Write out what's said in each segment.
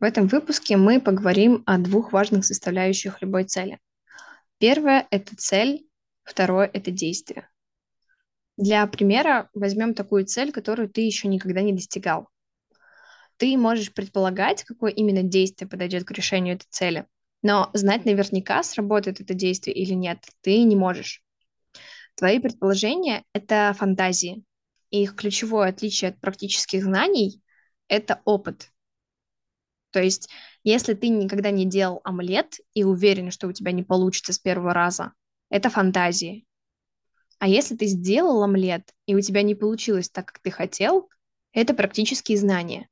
В этом выпуске мы поговорим о двух важных составляющих любой цели. Первое – это цель, второе – это действие. Для примера возьмем такую цель, которую ты еще никогда не достигал. Ты можешь предполагать, какое именно действие подойдет к решению этой цели, но знать наверняка, сработает это действие или нет, ты не можешь. Твои предположения – это фантазии. И их ключевое отличие от практических знаний – это опыт. То есть, если ты никогда не делал омлет и уверен, что у тебя не получится с первого раза, это фантазии. А если ты сделал омлет, и у тебя не получилось так, как ты хотел, это практические знания.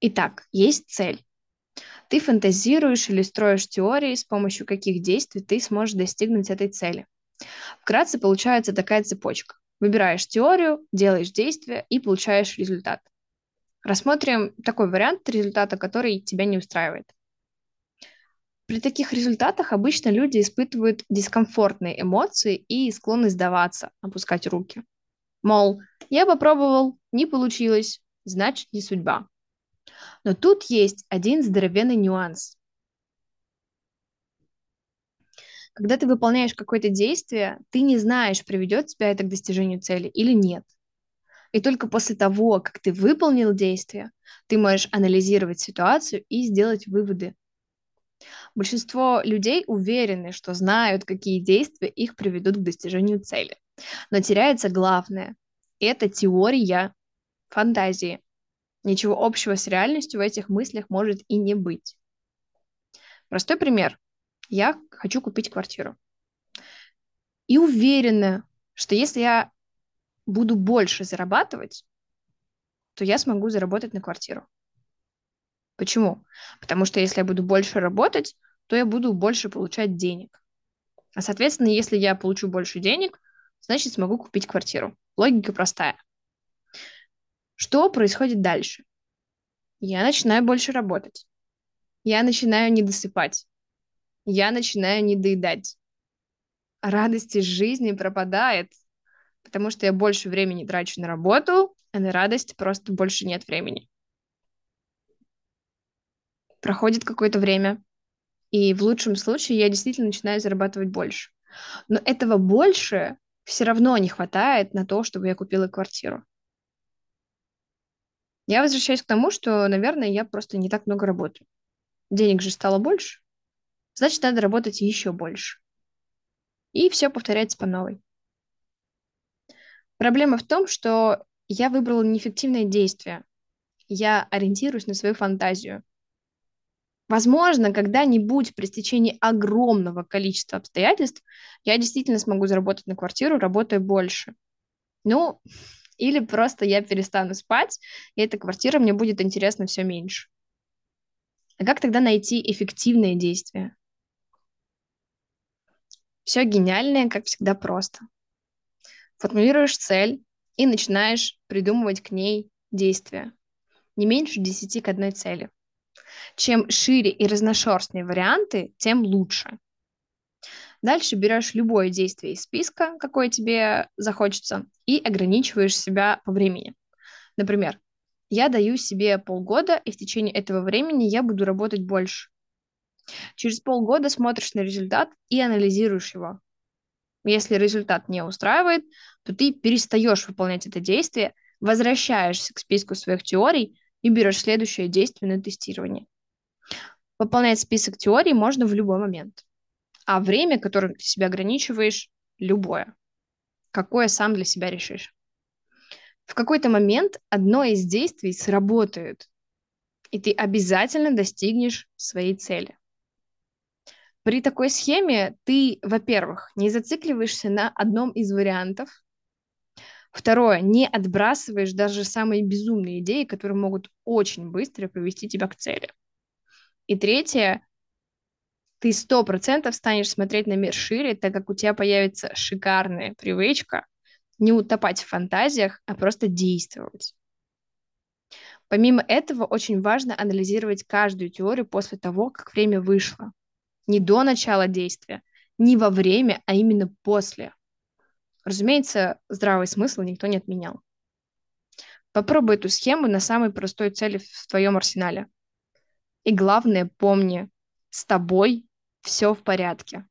Итак, есть цель. Ты фантазируешь или строишь теории, с помощью каких действий ты сможешь достигнуть этой цели. Вкратце получается такая цепочка. Выбираешь теорию, делаешь действие и получаешь результат. Рассмотрим такой вариант результата, который тебя не устраивает. При таких результатах обычно люди испытывают дискомфортные эмоции и склонны сдаваться, опускать руки. Мол, я попробовал, не получилось, значит не судьба. Но тут есть один здоровенный нюанс. Когда ты выполняешь какое-то действие, ты не знаешь, приведет тебя это к достижению цели или нет. И только после того, как ты выполнил действие, ты можешь анализировать ситуацию и сделать выводы. Большинство людей уверены, что знают, какие действия их приведут к достижению цели. Но теряется главное – это теория фантазии. Ничего общего с реальностью в этих мыслях может и не быть. Простой пример. Я хочу купить квартиру. И уверена, что если я буду больше зарабатывать, то я смогу заработать на квартиру. Почему? Потому что если я буду больше работать, то я буду больше получать денег. А, соответственно, если я получу больше денег, значит, смогу купить квартиру. Логика простая. Что происходит дальше? Я начинаю больше работать. Я начинаю не досыпать. Я начинаю не доедать. Радость из жизни пропадает, потому что я больше времени трачу на работу, а на радость просто больше нет времени. Проходит какое-то время, и в лучшем случае я действительно начинаю зарабатывать больше. Но этого больше все равно не хватает на то, чтобы я купила квартиру. Я возвращаюсь к тому, что, наверное, я просто не так много работаю. Денег же стало больше, значит, надо работать еще больше. И все повторяется по новой. Проблема в том, что я выбрала неэффективное действие. Я ориентируюсь на свою фантазию. Возможно, когда-нибудь при стечении огромного количества обстоятельств я действительно смогу заработать на квартиру, работая больше. Ну, или просто я перестану спать, и эта квартира мне будет интересна все меньше. А как тогда найти эффективные действия? Все гениальное, как всегда, просто формулируешь цель и начинаешь придумывать к ней действия. Не меньше 10 к одной цели. Чем шире и разношерстнее варианты, тем лучше. Дальше берешь любое действие из списка, какое тебе захочется, и ограничиваешь себя по времени. Например, я даю себе полгода, и в течение этого времени я буду работать больше. Через полгода смотришь на результат и анализируешь его. Если результат не устраивает, то ты перестаешь выполнять это действие, возвращаешься к списку своих теорий и берешь следующее действие на тестирование. Выполнять список теорий можно в любой момент. А время, которым ты себя ограничиваешь, любое. Какое сам для себя решишь. В какой-то момент одно из действий сработает, и ты обязательно достигнешь своей цели. При такой схеме ты, во-первых, не зацикливаешься на одном из вариантов. Второе, не отбрасываешь даже самые безумные идеи, которые могут очень быстро привести тебя к цели. И третье, ты сто процентов станешь смотреть на мир шире, так как у тебя появится шикарная привычка не утопать в фантазиях, а просто действовать. Помимо этого, очень важно анализировать каждую теорию после того, как время вышло не до начала действия, не во время, а именно после. Разумеется, здравый смысл никто не отменял. Попробуй эту схему на самой простой цели в твоем арсенале. И главное, помни, с тобой все в порядке.